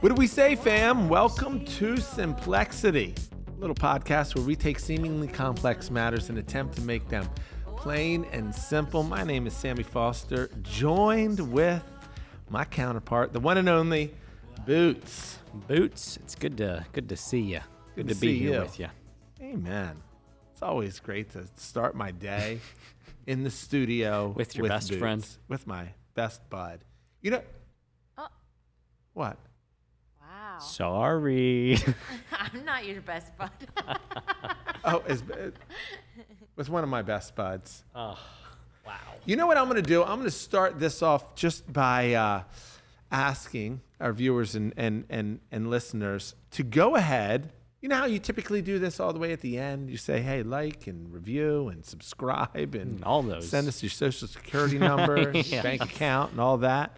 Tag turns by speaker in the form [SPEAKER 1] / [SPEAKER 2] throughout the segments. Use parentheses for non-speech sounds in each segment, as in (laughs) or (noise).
[SPEAKER 1] What do we say, fam? Welcome to Simplexity, a little podcast where we take seemingly complex matters and attempt to make them plain and simple. My name is Sammy Foster, joined with my counterpart, the one and only Boots.
[SPEAKER 2] Boots, it's good to good to see you. Good, to,
[SPEAKER 1] to
[SPEAKER 2] be here
[SPEAKER 1] you.
[SPEAKER 2] with you.
[SPEAKER 1] Amen. It's always great to start my day (laughs) in the studio
[SPEAKER 2] With your best
[SPEAKER 1] Boots,
[SPEAKER 2] friend.
[SPEAKER 1] with my best bud. You know
[SPEAKER 3] Oh.
[SPEAKER 1] what?
[SPEAKER 3] Wow.
[SPEAKER 2] Sorry. (laughs) (laughs)
[SPEAKER 3] I'm not your best bud. (laughs)
[SPEAKER 1] Oh, is was one of my best buds.
[SPEAKER 2] oh, wow.
[SPEAKER 1] You know what I'm going to do? I'm going to start this off just by uh, asking our viewers and, and, and, and listeners to go ahead. You know how you typically do this all the way at the end? You say, hey, like and review and subscribe and
[SPEAKER 2] all those.
[SPEAKER 1] send us your social security number,
[SPEAKER 2] Yeah.
[SPEAKER 1] bank account, and all that.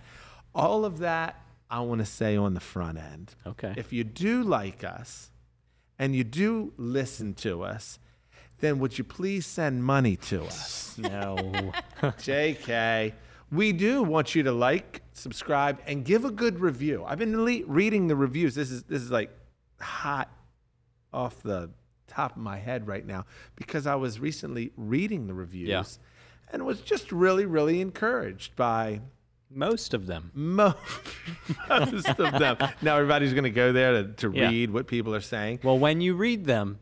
[SPEAKER 1] All of that I want to say on the front end.
[SPEAKER 2] Okay.
[SPEAKER 1] If you do like us and you do listen to us, then would you please send money to us?
[SPEAKER 2] no. (laughs)
[SPEAKER 1] JK. We do want you to like, subscribe, and give a good review. I've been le- reading the reviews. This is this is like hot off the top of my head right now because I was recently reading the reviews
[SPEAKER 2] Yeah.
[SPEAKER 1] and was just really, really encouraged by
[SPEAKER 2] Most of them.
[SPEAKER 1] most, (laughs) most of them. Now everybody's going to go there to, to
[SPEAKER 2] Yeah.
[SPEAKER 1] read what people are saying.
[SPEAKER 2] Well, when you read them,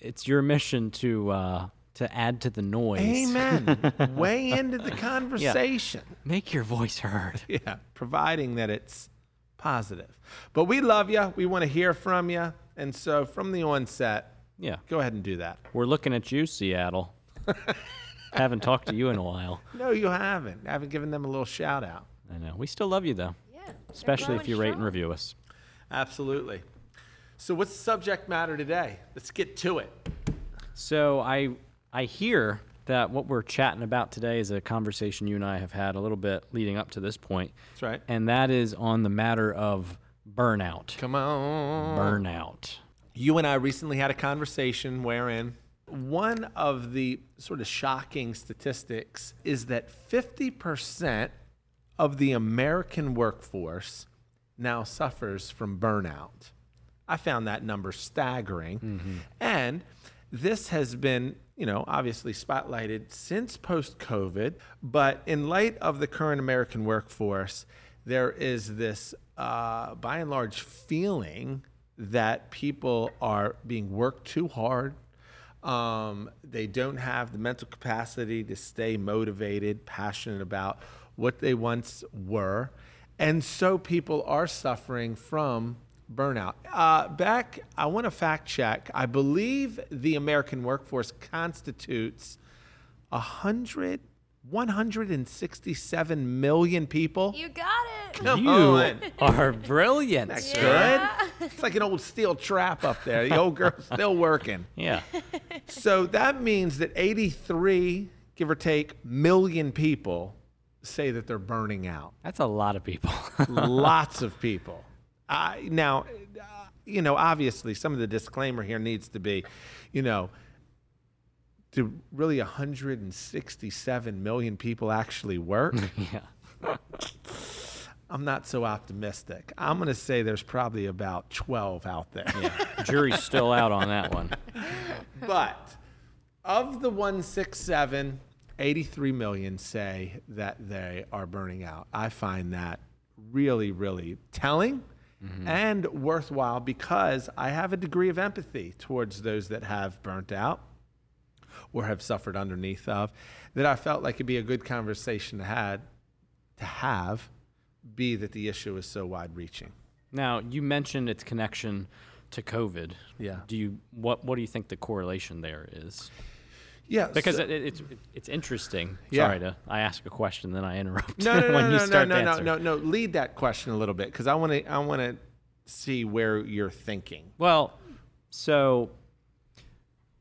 [SPEAKER 2] it's your mission to uh, to add to the noise.
[SPEAKER 1] Amen. (laughs) Way into the conversation. Yeah.
[SPEAKER 2] Make your voice heard. (laughs)
[SPEAKER 1] Yeah, providing that it's positive. But we love you. We want to hear from you. And so from the onset,
[SPEAKER 2] Yeah.
[SPEAKER 1] go ahead and do that.
[SPEAKER 2] We're looking at you, Seattle. Haven't talked to you in a while. (laughs)
[SPEAKER 1] No, you haven't. I haven't given them a little shout out.
[SPEAKER 2] I know. We still love you though,
[SPEAKER 3] yeah.
[SPEAKER 2] especially if you rate and review us.
[SPEAKER 1] Absolutely. So what's the subject matter today? Let's get to it.
[SPEAKER 2] So I I hear that what we're chatting about today is a conversation you and I have had a little bit leading up to this point,
[SPEAKER 1] That's right.
[SPEAKER 2] and that is on the matter of burnout.
[SPEAKER 1] Come on.
[SPEAKER 2] Burnout.
[SPEAKER 1] You and I recently had a conversation wherein one of the sort of shocking statistics is that 50% of the American workforce now suffers from burnout. I found that number staggering. And this has been, you know, obviously spotlighted since post COVID, but in light of the current American workforce, there is this, uh, by and large, feeling that people are being worked too hard. Um, they don't have the mental capacity to stay motivated, passionate about what they once were. And so people are suffering from burnout. Uh, Beck, I want to fact check. I believe the American workforce constitutes 100, 167 million people.
[SPEAKER 3] You got it.
[SPEAKER 1] Come
[SPEAKER 2] you
[SPEAKER 1] on.
[SPEAKER 2] are brilliant.
[SPEAKER 1] That's
[SPEAKER 2] sir.
[SPEAKER 1] good. It's like an old steel trap up there. The old girl's (laughs) still working.
[SPEAKER 2] Yeah.
[SPEAKER 1] So that means that 83, give or take, million people say that they're burning out.
[SPEAKER 2] That's a lot of people. (laughs)
[SPEAKER 1] Lots of people. Uh, now, uh, you know, obviously, some of the disclaimer here needs to be, you know, do really 167 million people actually work? (laughs)
[SPEAKER 2] yeah. (laughs)
[SPEAKER 1] I'm not so optimistic. I'm going to say there's probably about 12 out there.
[SPEAKER 2] Yeah. Jury's still out on that one. (laughs)
[SPEAKER 1] But of the 167, 83 million say that they are burning out. I find that really, really telling mm-hmm. and worthwhile because I have a degree of empathy towards those that have burnt out or have suffered underneath of that I felt like it'd be a good conversation to had to have be that the issue is so wide reaching.
[SPEAKER 2] Now, you mentioned its connection to COVID.
[SPEAKER 1] Yeah.
[SPEAKER 2] Do you what what do you think the correlation there is?
[SPEAKER 1] Yeah,
[SPEAKER 2] Because
[SPEAKER 1] so-
[SPEAKER 2] it, it's it's interesting.
[SPEAKER 1] Yeah.
[SPEAKER 2] Sorry to I ask a question then I interrupt
[SPEAKER 1] no, no, no, (laughs)
[SPEAKER 2] when
[SPEAKER 1] no,
[SPEAKER 2] you
[SPEAKER 1] no,
[SPEAKER 2] start
[SPEAKER 1] no,
[SPEAKER 2] to
[SPEAKER 1] no, no, no. Lead that question a little bit because I want to. I want to see where you're thinking.
[SPEAKER 2] Well, so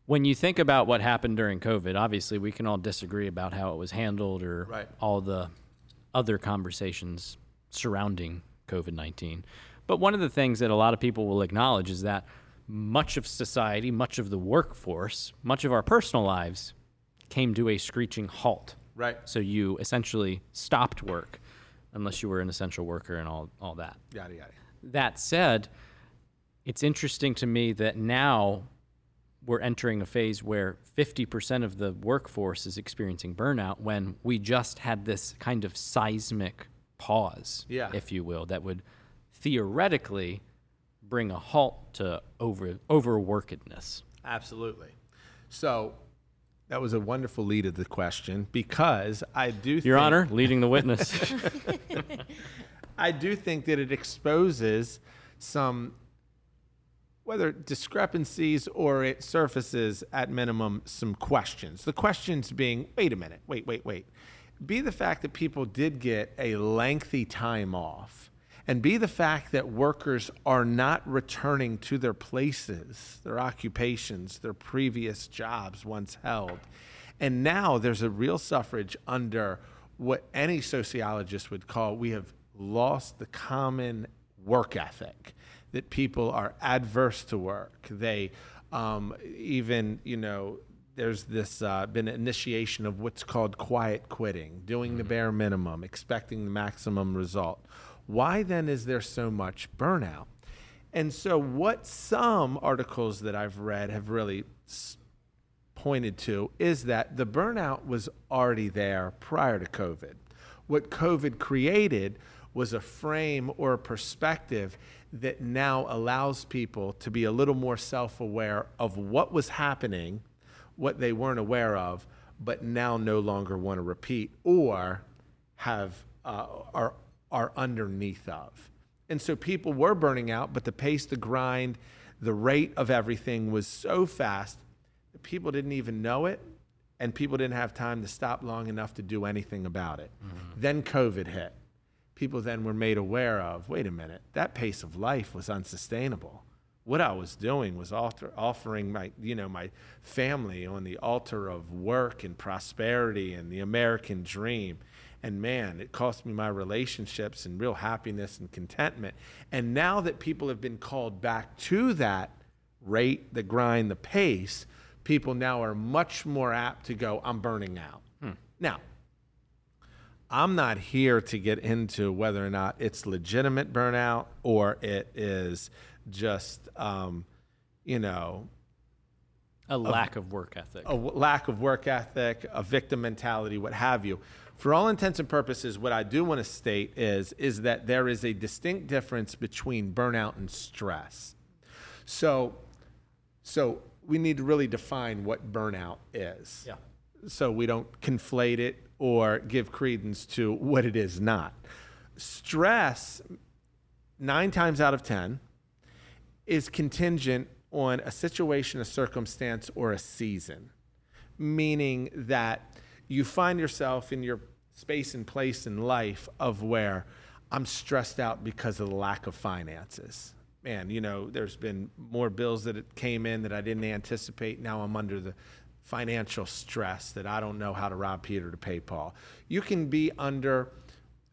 [SPEAKER 2] when you think about what happened during COVID, obviously we can all disagree about how it was handled or
[SPEAKER 1] Right.
[SPEAKER 2] all the other conversations surrounding COVID 19. But one of the things that a lot of people will acknowledge is that much of society, much of the workforce, much of our personal lives came to a screeching halt.
[SPEAKER 1] Right.
[SPEAKER 2] So you essentially stopped work unless you were an essential worker and all, all that.
[SPEAKER 1] Yada yada.
[SPEAKER 2] That said, it's interesting to me that now we're entering a phase where 50% of the workforce is experiencing burnout when we just had this kind of seismic pause,
[SPEAKER 1] Yeah.
[SPEAKER 2] if you will, that would theoretically bring a halt to over overworkedness.
[SPEAKER 1] Absolutely. So that was a wonderful lead of the question because I do
[SPEAKER 2] Your
[SPEAKER 1] think,
[SPEAKER 2] Honor, leading the witness. (laughs)
[SPEAKER 1] I do think that it exposes some whether discrepancies or it surfaces at minimum some questions. The questions being, wait a minute, wait, wait, wait. Be the fact that people did get a lengthy time off, and be the fact that workers are not returning to their places, their occupations, their previous jobs once held. And now there's a real suffrage under what any sociologist would call we have lost the common work ethic that people are adverse to work. They um, even, you know, there's this uh, been initiation of what's called quiet quitting, doing the bare minimum, expecting the maximum result. Why then is there so much burnout? And so, what some articles that I've read have really pointed to is that the burnout was already there prior to COVID. What COVID created was a frame or a perspective that now allows people to be a little more self aware of what was happening, what they weren't aware of, but now no longer want to repeat or have uh, are, are underneath of. And so people were burning out, but the pace, the grind, the rate of everything was so fast that people didn't even know it and people didn't have time to stop long enough to do anything about it. Then COVID hit. People then were made aware of wait a minute, that pace of life was unsustainable. What I was doing was alter, offering my, you know, my family on the altar of work and prosperity and the American dream. And man, it cost me my relationships and real happiness and contentment. And now that people have been called back to that rate, the grind, the pace, people now are much more apt to go, I'm burning out. Hmm. Now, I'm not here to get into whether or not it's legitimate burnout or it is just, um, you know,
[SPEAKER 2] a lack of work ethic.
[SPEAKER 1] a lack of work ethic, a victim mentality, what have you. For all intents and purposes, what I do want to state is is that there is a distinct difference between burnout and stress. So, so we need to really define what burnout is.
[SPEAKER 2] Yeah.
[SPEAKER 1] So we don't conflate it or give credence to what it is not. Stress, nine times out of ten, is contingent on a situation, a circumstance, or a season, meaning that you find yourself in your space and place in life of where I'm stressed out because of the lack of finances. Man, you know, there's been more bills that came in that I didn't anticipate. Now I'm under the financial stress that I don't know how to rob Peter to pay Paul. You can be under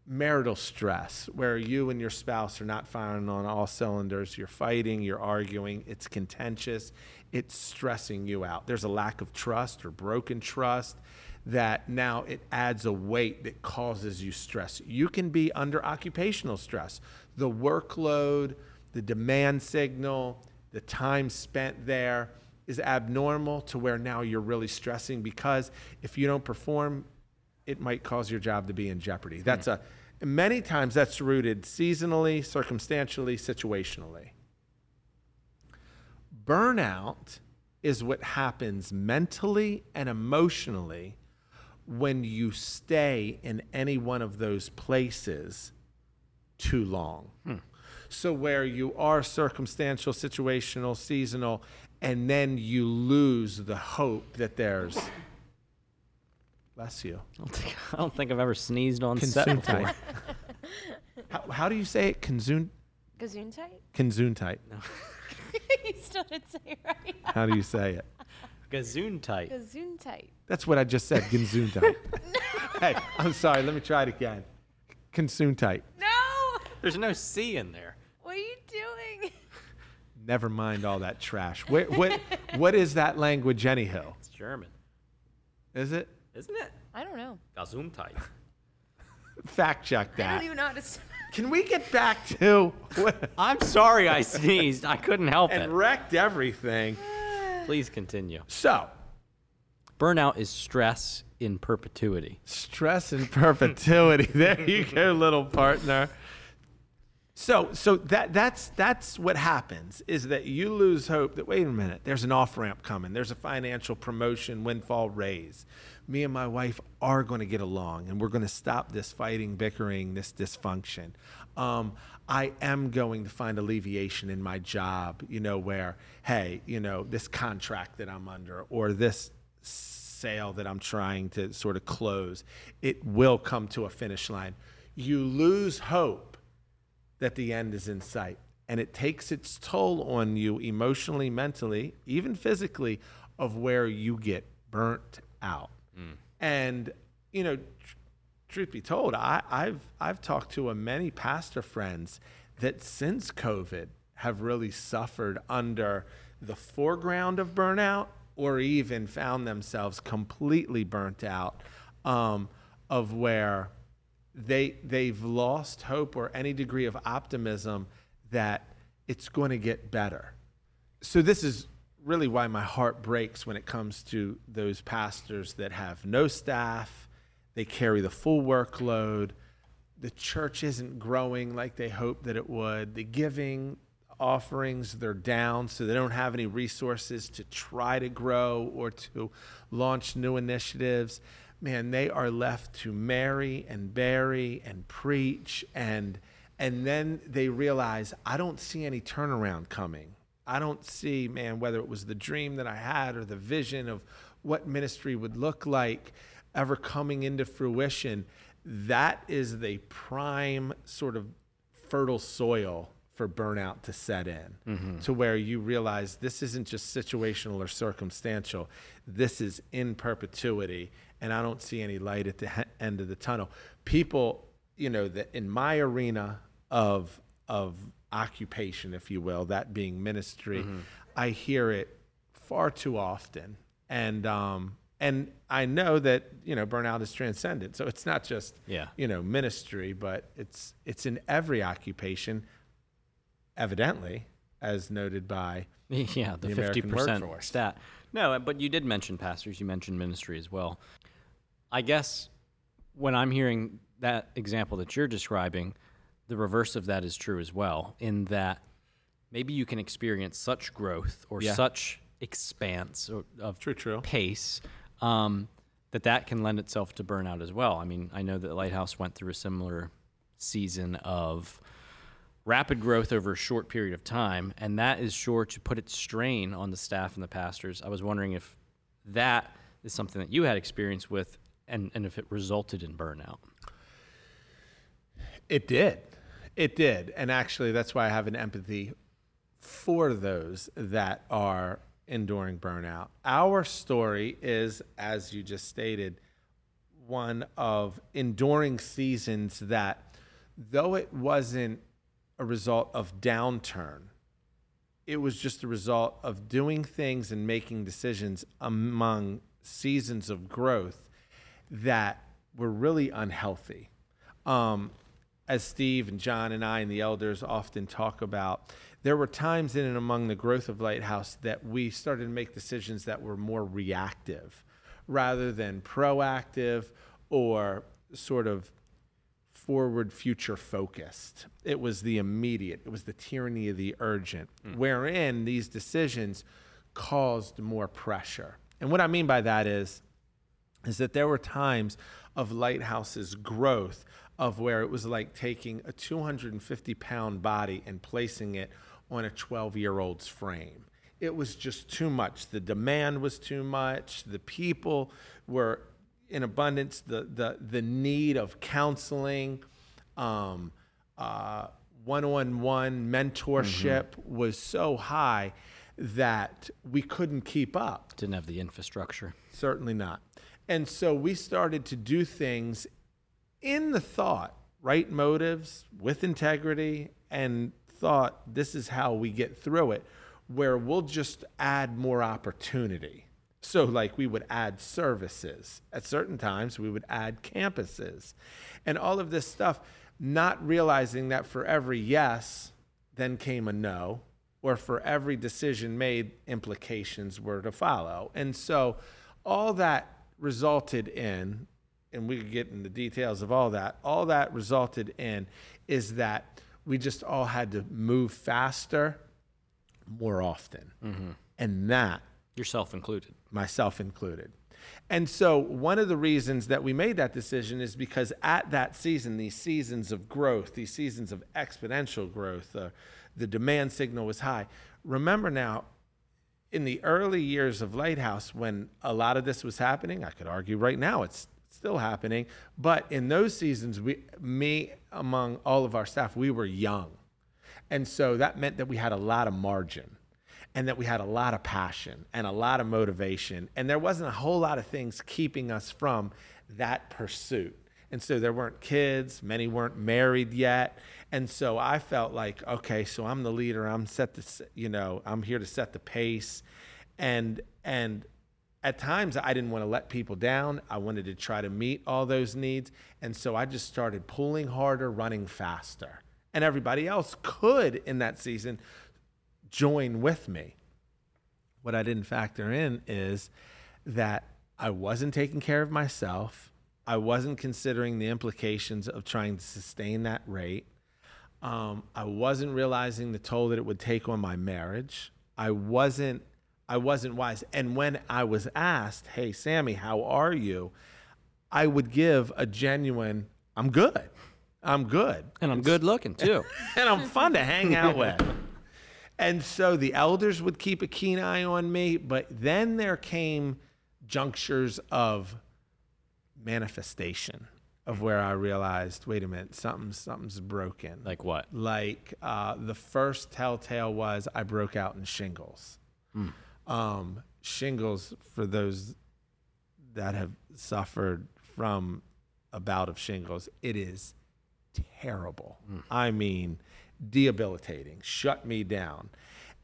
[SPEAKER 1] marital stress where you and your spouse are not firing on all cylinders. You're fighting, you're arguing, it's contentious, it's stressing you out. There's a lack of trust or broken trust that now it adds a weight that causes you stress. You can be under occupational stress. The workload, the demand signal, the time spent there is abnormal to where now you're really stressing because if you don't perform, it might cause your job to be in jeopardy. Hmm. That's a many times that's rooted seasonally, circumstantially, situationally. Burnout is what happens mentally and emotionally when you stay in any one of those places too long. Hmm. So where you are circumstantial, situational, seasonal, and then you lose the hope that there's bless you.
[SPEAKER 2] I don't think, I don't think I've ever sneezed on set before.
[SPEAKER 1] Gesundheit. (laughs) how, how do you say it? Consun,
[SPEAKER 3] Gesundheit?
[SPEAKER 1] Gesundheit.
[SPEAKER 3] you still didn't say it right.
[SPEAKER 1] How do you say it?
[SPEAKER 2] Gesundheit.
[SPEAKER 3] Gesundheit.
[SPEAKER 1] That's what I just said. Gesundheit. (laughs) hey, I'm sorry. Let me try it again. Gesundheit.
[SPEAKER 3] No!
[SPEAKER 2] There's no C in there.
[SPEAKER 3] What are you doing?
[SPEAKER 1] Never mind all that trash. What, what, what is that language, anyhow?
[SPEAKER 2] It's German,
[SPEAKER 1] Is it?
[SPEAKER 2] isn't it?
[SPEAKER 3] I don't know.
[SPEAKER 2] Gesundheit. (laughs)
[SPEAKER 1] Fact check
[SPEAKER 3] I
[SPEAKER 1] that.
[SPEAKER 3] don't even know how to
[SPEAKER 1] Can we get back to
[SPEAKER 2] I'm sorry I sneezed. I couldn't help it.
[SPEAKER 1] and wrecked everything? (sighs)
[SPEAKER 2] Please continue.
[SPEAKER 1] So,
[SPEAKER 2] Burnout is stress in perpetuity.
[SPEAKER 1] stress in perpetuity. (laughs) there you go, little partner. So, so that that's that's what happens is that you lose hope that wait a minute, there's an off ramp coming. There's a financial promotion, windfall raise. Me and my wife are going to get along, and we're going to stop this fighting, bickering, this dysfunction. Um, I am going to find alleviation in my job. You know where, hey, you know this contract that I'm under, or this sale that I'm trying to sort of close, it will come to a finish line. You lose hope that the end is in sight. And it takes its toll on you emotionally, mentally, even physically, of where you get burnt out. And, you know, tr- truth be told, I, I've, I've talked to a many pastor friends that since COVID have really suffered under the foreground of burnout or even found themselves completely burnt out um, of where they they've lost hope or any degree of optimism that it's going to get better. So this is really why my heart breaks when it comes to those pastors that have no staff, they carry the full workload, the church isn't growing like they hoped that it would, the giving offerings they're down so they don't have any resources to try to grow or to launch new initiatives man they are left to marry and bury and preach and and then they realize i don't see any turnaround coming. I don't see man whether it was the dream that i had or the vision of what ministry would look like ever coming into fruition. That is the prime sort of fertile soil for burnout to set in mm-hmm. to where you realize this isn't just situational or circumstantial. This is in perpetuity and i don't see any light at the he- end of the tunnel people you know that in my arena of of occupation if you will that being ministry i hear it far too often and um and i know that you know burnout is transcendent so it's not just
[SPEAKER 2] Yeah.
[SPEAKER 1] you know ministry but it's it's in every occupation evidently as noted by (laughs)
[SPEAKER 2] Yeah, the fifty percent stat. No, but you did mention pastors. You mentioned ministry as well. I guess when I'm hearing that example that you're describing, the reverse of that is true as well. In that maybe you can experience such growth or
[SPEAKER 1] Yeah.
[SPEAKER 2] such expanse or, of
[SPEAKER 1] True, true.
[SPEAKER 2] pace um, that that can lend itself to burnout as well. I mean, I know that Lighthouse went through a similar season of rapid growth over a short period of time, and that is sure to put its strain on the staff and the pastors. I was wondering if that is something that you had experience with, and, and if it resulted in burnout.
[SPEAKER 1] It did. It did. And actually, that's why I have an empathy for those that are enduring burnout. Our story is, as you just stated, one of enduring seasons that, though it wasn't a result of downturn, it was just a result of doing things and making decisions among seasons of growth that were really unhealthy. Um, as Steve and John and I and the elders often talk about, there were times in and among the growth of Lighthouse that we started to make decisions that were more reactive rather than proactive or sort of forward future focused. It was the immediate, it was the tyranny of the urgent, wherein these decisions caused more pressure. And what I mean by that is, is that there were times of Lighthouse's growth of where it was like taking a 250 pound body and placing it on a 12 year old's frame. It was just too much. The demand was too much. The people were in abundance. The, the, the need of counseling, um, uh, one-on-one mentorship was so high that we couldn't keep up.
[SPEAKER 2] Didn't have the infrastructure.
[SPEAKER 1] Certainly not. And so we started to do things in the thought, right motives, with integrity, and thought this is how we get through it, where we'll just add more opportunity. So, like, we would add services. At certain times, we would add campuses and all of this stuff not realizing that for every yes, then came a no, or for every decision made, implications were to follow. And so all that resulted in, and we could get into details of all that, all that resulted in is that we just all had to move faster more often. And that
[SPEAKER 2] Yourself included.
[SPEAKER 1] myself included. And so, one of the reasons that we made that decision is because at that season, these seasons of growth, these seasons of exponential growth, uh, the demand signal was high. Remember now, in the early years of Lighthouse, when a lot of this was happening, I could argue right now it's still happening, but in those seasons, we, me among all of our staff, we were young. And so that meant that we had a lot of margin and that we had a lot of passion and a lot of motivation. And there wasn't a whole lot of things keeping us from that pursuit. And so there weren't kids, many weren't married yet. And so I felt like, okay, so I'm the leader. I'm set to, you know, I'm here to set the pace. And, and at times I didn't want to let people down. I wanted to try to meet all those needs. And so I just started pulling harder, running faster. And everybody else could in that season join with me. What I didn't factor in is that I wasn't taking care of myself. I wasn't considering the implications of trying to sustain that rate. Um, I wasn't realizing the toll that it would take on my marriage. I wasn't. I wasn't wise. And when I was asked, "Hey, Sammy, how are you?" I would give a genuine, "I'm good. I'm good."
[SPEAKER 2] And I'm good looking too. (laughs)
[SPEAKER 1] and I'm fun to hang out with. And so the elders would keep a keen eye on me, but then there came junctures of manifestation of where I realized, wait a minute, something's something's broken.
[SPEAKER 2] like what?
[SPEAKER 1] Like uh, the first telltale was I broke out in shingles. Um, shingles, for those that have suffered from a bout of shingles, it is terrible. I mean, debilitating, shut me down.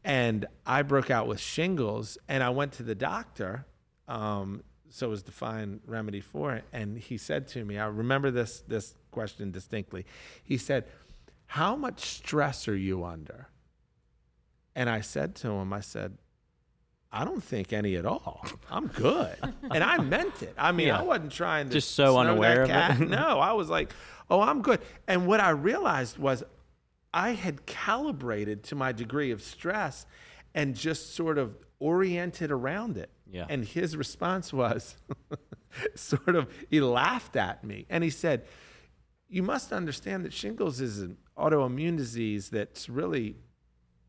[SPEAKER 1] And I broke out with shingles, and I went to the doctor. Um, so as to find remedy for it, and he said to me, I remember this this question distinctly. He said, "How much stress are you under?" And I said to him, I said, I don't think any at all. I'm good. (laughs) and I meant it. I mean,
[SPEAKER 2] Yeah.
[SPEAKER 1] I wasn't trying to
[SPEAKER 2] Just so unaware of it. (laughs)
[SPEAKER 1] No, I was like, oh, I'm good. And what I realized was I had calibrated to my degree of stress and just sort of oriented around it.
[SPEAKER 2] Yeah.
[SPEAKER 1] And his response was (laughs) sort of, he laughed at me and he said, You must understand that shingles is an autoimmune disease that's really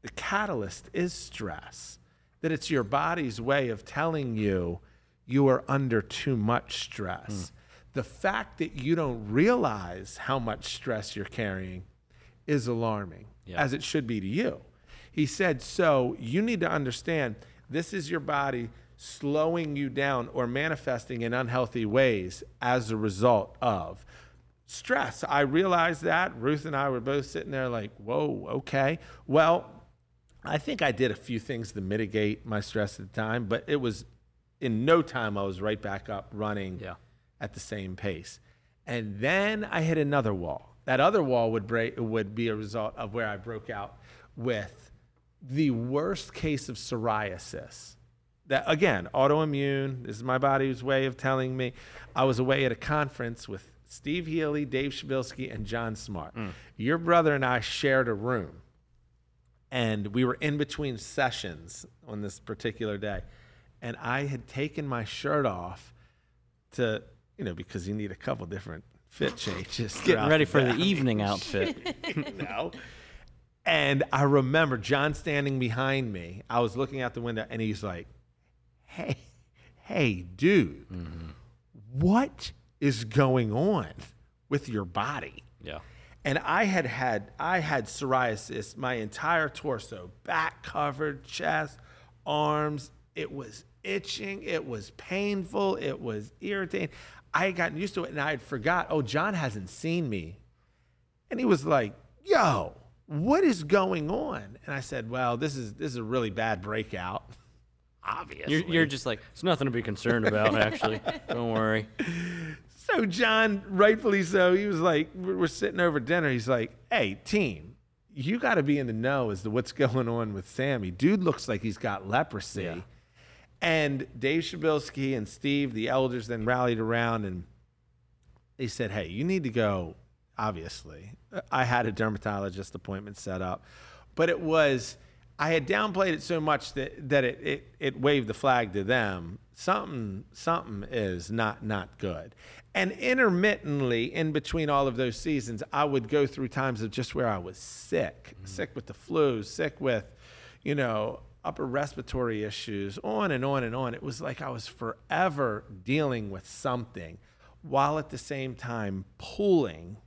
[SPEAKER 1] the catalyst is stress, that it's your body's way of telling you you are under too much stress. Hmm. The fact that you don't realize how much stress you're carrying is alarming,
[SPEAKER 2] Yeah.
[SPEAKER 1] as it should be to you. He said, So you need to understand this is your body slowing you down or manifesting in unhealthy ways as a result of stress. I realized that. Ruth and I were both sitting there like, whoa, okay. Well, I think I did a few things to mitigate my stress at the time, but it was in no time I was right back up running
[SPEAKER 2] Yeah.
[SPEAKER 1] at the same pace. And then I hit another wall. That other wall would break would be a result of where I broke out with the worst case of psoriasis. That again, autoimmune. This is my body's way of telling me. I was away at a conference with Steve Healy, Dave Shabilsky, and John Smart. Mm. Your brother and I shared a room and we were in between sessions on this particular day and i had taken my shirt off to you know because you need a couple different fit (laughs) changes
[SPEAKER 2] Getting ready for the evening (laughs) outfit.
[SPEAKER 1] no and i remember john standing behind me i was looking out the window and he's like hey hey dude mm-hmm. what is going on with your body
[SPEAKER 2] yeah.
[SPEAKER 1] and I had had I had psoriasis my entire torso, back covered, chest, arms. It was itching. It was painful. It was irritating. I had gotten used to it, and I had forgot. Oh, John hasn't seen me, and he was like, "Yo, what is going on?" And I said, "Well, this is this is a really bad breakout." (laughs) Obviously,
[SPEAKER 2] You're, you're just like, it's nothing to be concerned about, (laughs) actually. Don't worry.
[SPEAKER 1] So John, rightfully so, he was like, we're we're sitting over dinner. He's like, hey, team, you got to be in the know as to what's (laughs) going on with Sammy. Dude looks like he's got leprosy.
[SPEAKER 2] Yeah.
[SPEAKER 1] And Dave Shabilsky and Steve, the elders, then rallied around and they said, hey, you need to go, obviously. I had a dermatologist appointment set up, but it was, I had downplayed it so much that, that it, it, it waved the flag to them. Something, something is not, not good. And intermittently, in between all of those seasons, I would go through times of just where I was sick, mm-hmm. sick with the flu, sick with, you know, upper respiratory issues, on and on and on. It was like I was forever dealing with something while at the same time pulling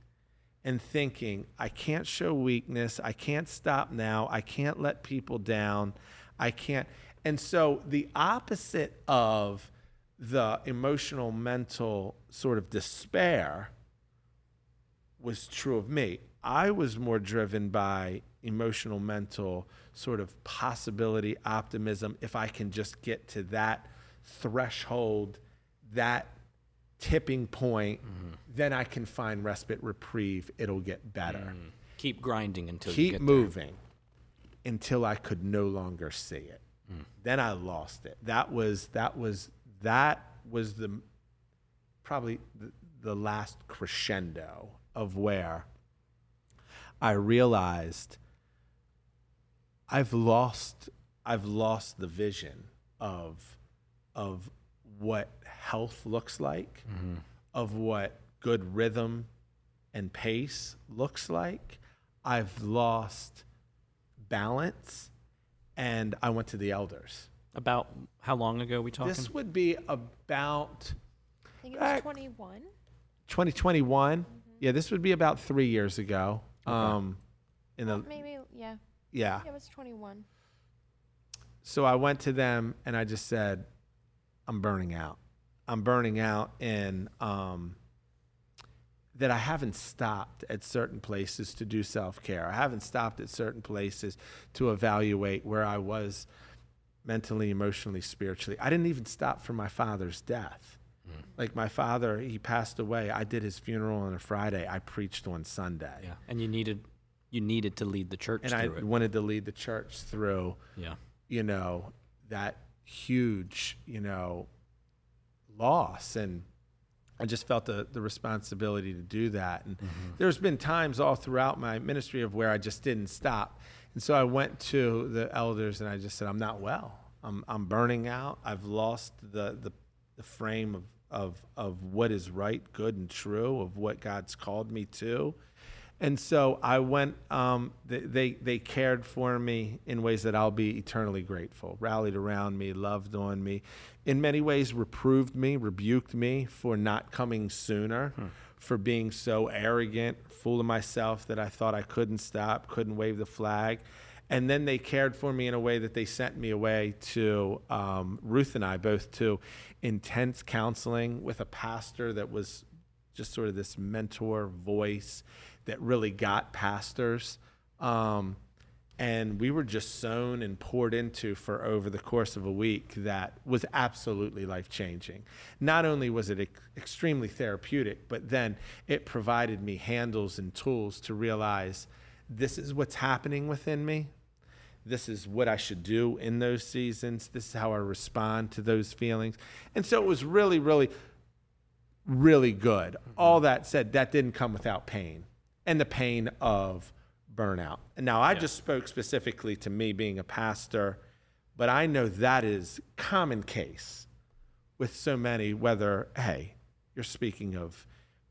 [SPEAKER 1] and thinking, I can't show weakness. I can't stop now. I can't let people down. I can't. And so the opposite of the emotional, mental sort of despair was true of me. I was more driven by emotional, mental sort of possibility, optimism. If I can just get to that threshold, that tipping point, mm-hmm. then I can find respite, reprieve. It'll get better. Mm.
[SPEAKER 2] Keep grinding until you
[SPEAKER 1] Keep moving until I could no longer see it. Mm. Then I lost it. That was that was that was the probably the, the last crescendo of where I realized I've lost I've lost the vision of of what health looks like, of what good rhythm and pace looks like. I've lost balance and I went to the elders.
[SPEAKER 2] About how long ago we talking?
[SPEAKER 1] This would be about
[SPEAKER 3] I think it was
[SPEAKER 1] Back-
[SPEAKER 3] 21.
[SPEAKER 1] 2021. Yeah, this would be about three years ago. Um, in the
[SPEAKER 3] maybe, yeah.
[SPEAKER 1] yeah.
[SPEAKER 3] Yeah, it was 21.
[SPEAKER 1] So I went to them and I just said, I'm burning out. I'm burning out in um, that I haven't stopped at certain places to do self care. I haven't stopped at certain places to evaluate where I was mentally, emotionally, spiritually. I didn't even stop for my father's death. Like my father, he passed away. I did his funeral on a Friday. I preached on Sunday.
[SPEAKER 2] yeah, and you needed you needed to lead the church
[SPEAKER 1] And I
[SPEAKER 2] it.
[SPEAKER 1] wanted to lead the church through
[SPEAKER 2] Yeah,
[SPEAKER 1] you know, that huge, you know, loss. And I just felt the, the responsibility to do that. And mm-hmm. there's been times all throughout my ministry of where I just didn't stop. And so I went to the elders and I just said, I'm not well. I'm, I'm burning out. I've lost the, the, the frame of, of, of what is right, good, and true, of what God's called me to. And so I went, um, they, they, they cared for me in ways that I'll be eternally grateful, rallied around me, loved on me, in many ways reproved me, rebuked me for not coming sooner, for being so arrogant, full of myself that I thought I couldn't stop, couldn't wave the flag. And then they cared for me in a way that they sent me away to um, Ruth and I both to intense counseling with a pastor that was just sort of this mentor voice that really got pastors. Um, and we were just sown and poured into for over the course of a week that was absolutely life changing. Not only was it ex- extremely therapeutic, but then it provided me handles and tools to realize this is what's happening within me. This is what I should do in those seasons. This is how I respond to those feelings. And so it was really, really, really good. All that said, that didn't come without pain and the pain of burnout. Now I just spoke specifically to me being a pastor, but I know that is common case with so many, whether, hey, you're speaking of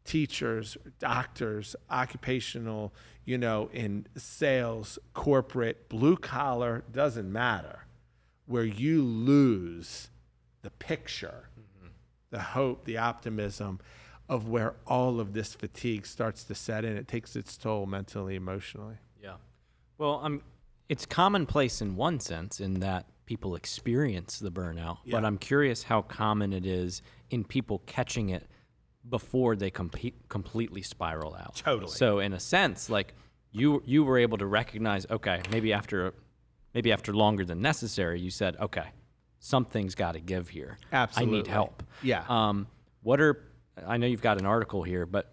[SPEAKER 1] teachers, doctors, occupational, you know, in sales, corporate, blue collar, doesn't matter, where you lose the picture, mm-hmm. the hope, the optimism of where all of this fatigue starts to set in. It takes its toll mentally, emotionally.
[SPEAKER 2] yeah. Well, I'm. It's commonplace in one sense in that people experience the burnout,
[SPEAKER 1] yeah.
[SPEAKER 2] but I'm curious how common it is in people catching it before they compe- completely spiral out.
[SPEAKER 1] Totally.
[SPEAKER 2] So in a sense, like you you were able to recognize, okay, maybe after maybe after longer than necessary, you said, okay, something's got to give here.
[SPEAKER 1] Absolutely.
[SPEAKER 2] I need help.
[SPEAKER 1] Yeah.
[SPEAKER 2] Um, what are I know you've got an article here, but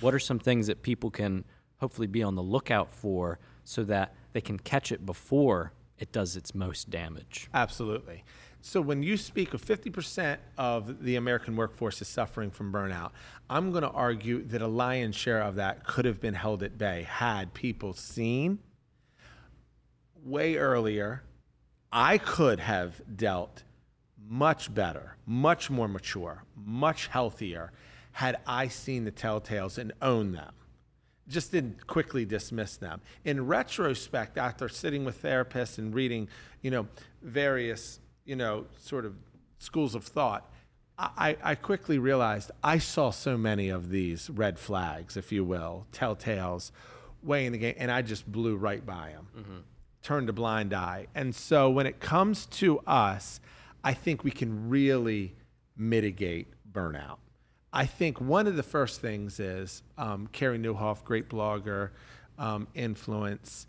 [SPEAKER 2] what are some things that people can hopefully be on the lookout for so that they can catch it before it does its most damage?
[SPEAKER 1] Absolutely. So when you speak of 50% of the American workforce is suffering from burnout, I'm going to argue that a lion's share of that could have been held at bay had people seen way earlier. I could have dealt much better, much more mature, much healthier had I seen the telltales and owned them just didn't quickly dismiss them. In retrospect, after sitting with therapists and reading, you know, various, you know, sort of schools of thought, I, I quickly realized I saw so many of these red flags, if you will, telltales, way in the game, and I just blew right by them, mm-hmm. turned a blind eye. And so when it comes to us, I think we can really mitigate burnout. I think one of the first things is um, Carey Nieuwhof, great blogger, um, influence.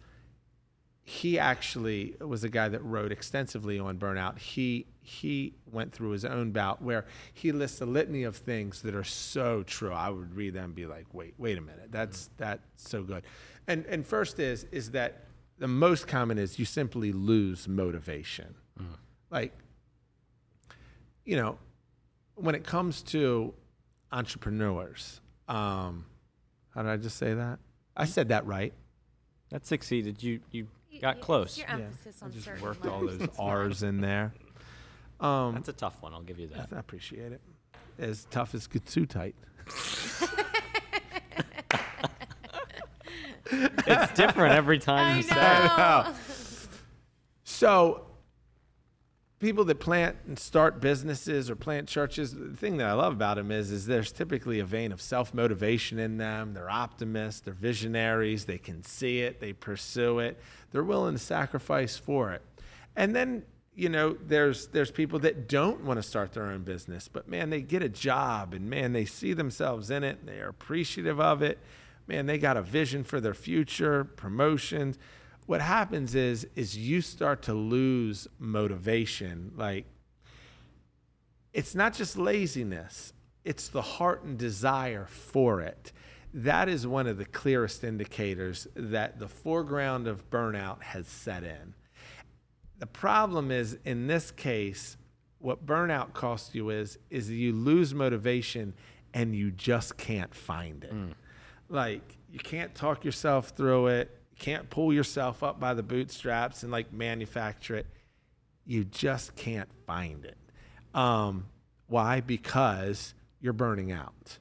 [SPEAKER 1] He actually was a guy that wrote extensively on burnout. He he went through his own bout where he lists a litany of things that are so true. I would read them and be like, wait, wait a minute, that's that's so good. And and first is is that the most common is you simply lose motivation. Like, you know, when it comes to entrepreneurs. Um, how did I just say that? I said that right.
[SPEAKER 2] That succeeded. You you
[SPEAKER 3] Y-
[SPEAKER 2] got
[SPEAKER 3] y-
[SPEAKER 2] close.
[SPEAKER 3] Your
[SPEAKER 1] Yeah.
[SPEAKER 3] on
[SPEAKER 1] I just
[SPEAKER 3] certain
[SPEAKER 1] worked all those R's in there. (laughs) Um,
[SPEAKER 2] That's a tough one. I'll give you that.
[SPEAKER 1] I appreciate it. As tough as too tight. (laughs)
[SPEAKER 2] it's different every time (laughs)
[SPEAKER 3] I
[SPEAKER 2] you say it.
[SPEAKER 3] know.
[SPEAKER 1] So, people that plant and start businesses or plant churches, the thing that I love about them is, is there's typically a vein of self motivation in them. They're optimists, they're visionaries, they can see it, they pursue it, they're willing to sacrifice for it. And then, you know, there's there's people that don't want to start their own business, but man, they get a job and man, they see themselves in it, they are appreciative of it. Man, they got a vision for their future, promotions what happens is is you start to lose motivation. Like it's not just laziness it's the heart and desire for it. That is one of the clearest indicators that the foreground of burnout has set in. The problem is in this case what burnout costs you is is you lose motivation and you just can't find it. Mm. Like you can't talk yourself through it can't pull yourself up by the bootstraps and like manufacture it. You just can't find it. Um, why? Because you're burning out.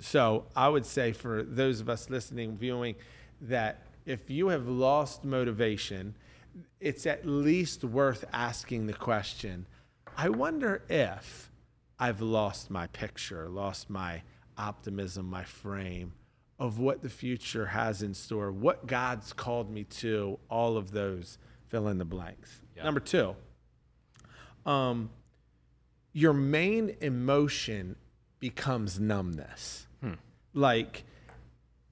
[SPEAKER 1] So I would say for those of us listening, viewing, that if you have lost motivation, it's at least worth asking the question I wonder if I've lost my picture, lost my optimism, my frame of what the future has in store, what God's called me to, all of those fill in the blanks.
[SPEAKER 2] Yeah.
[SPEAKER 1] Number two, um, your main emotion becomes numbness. Like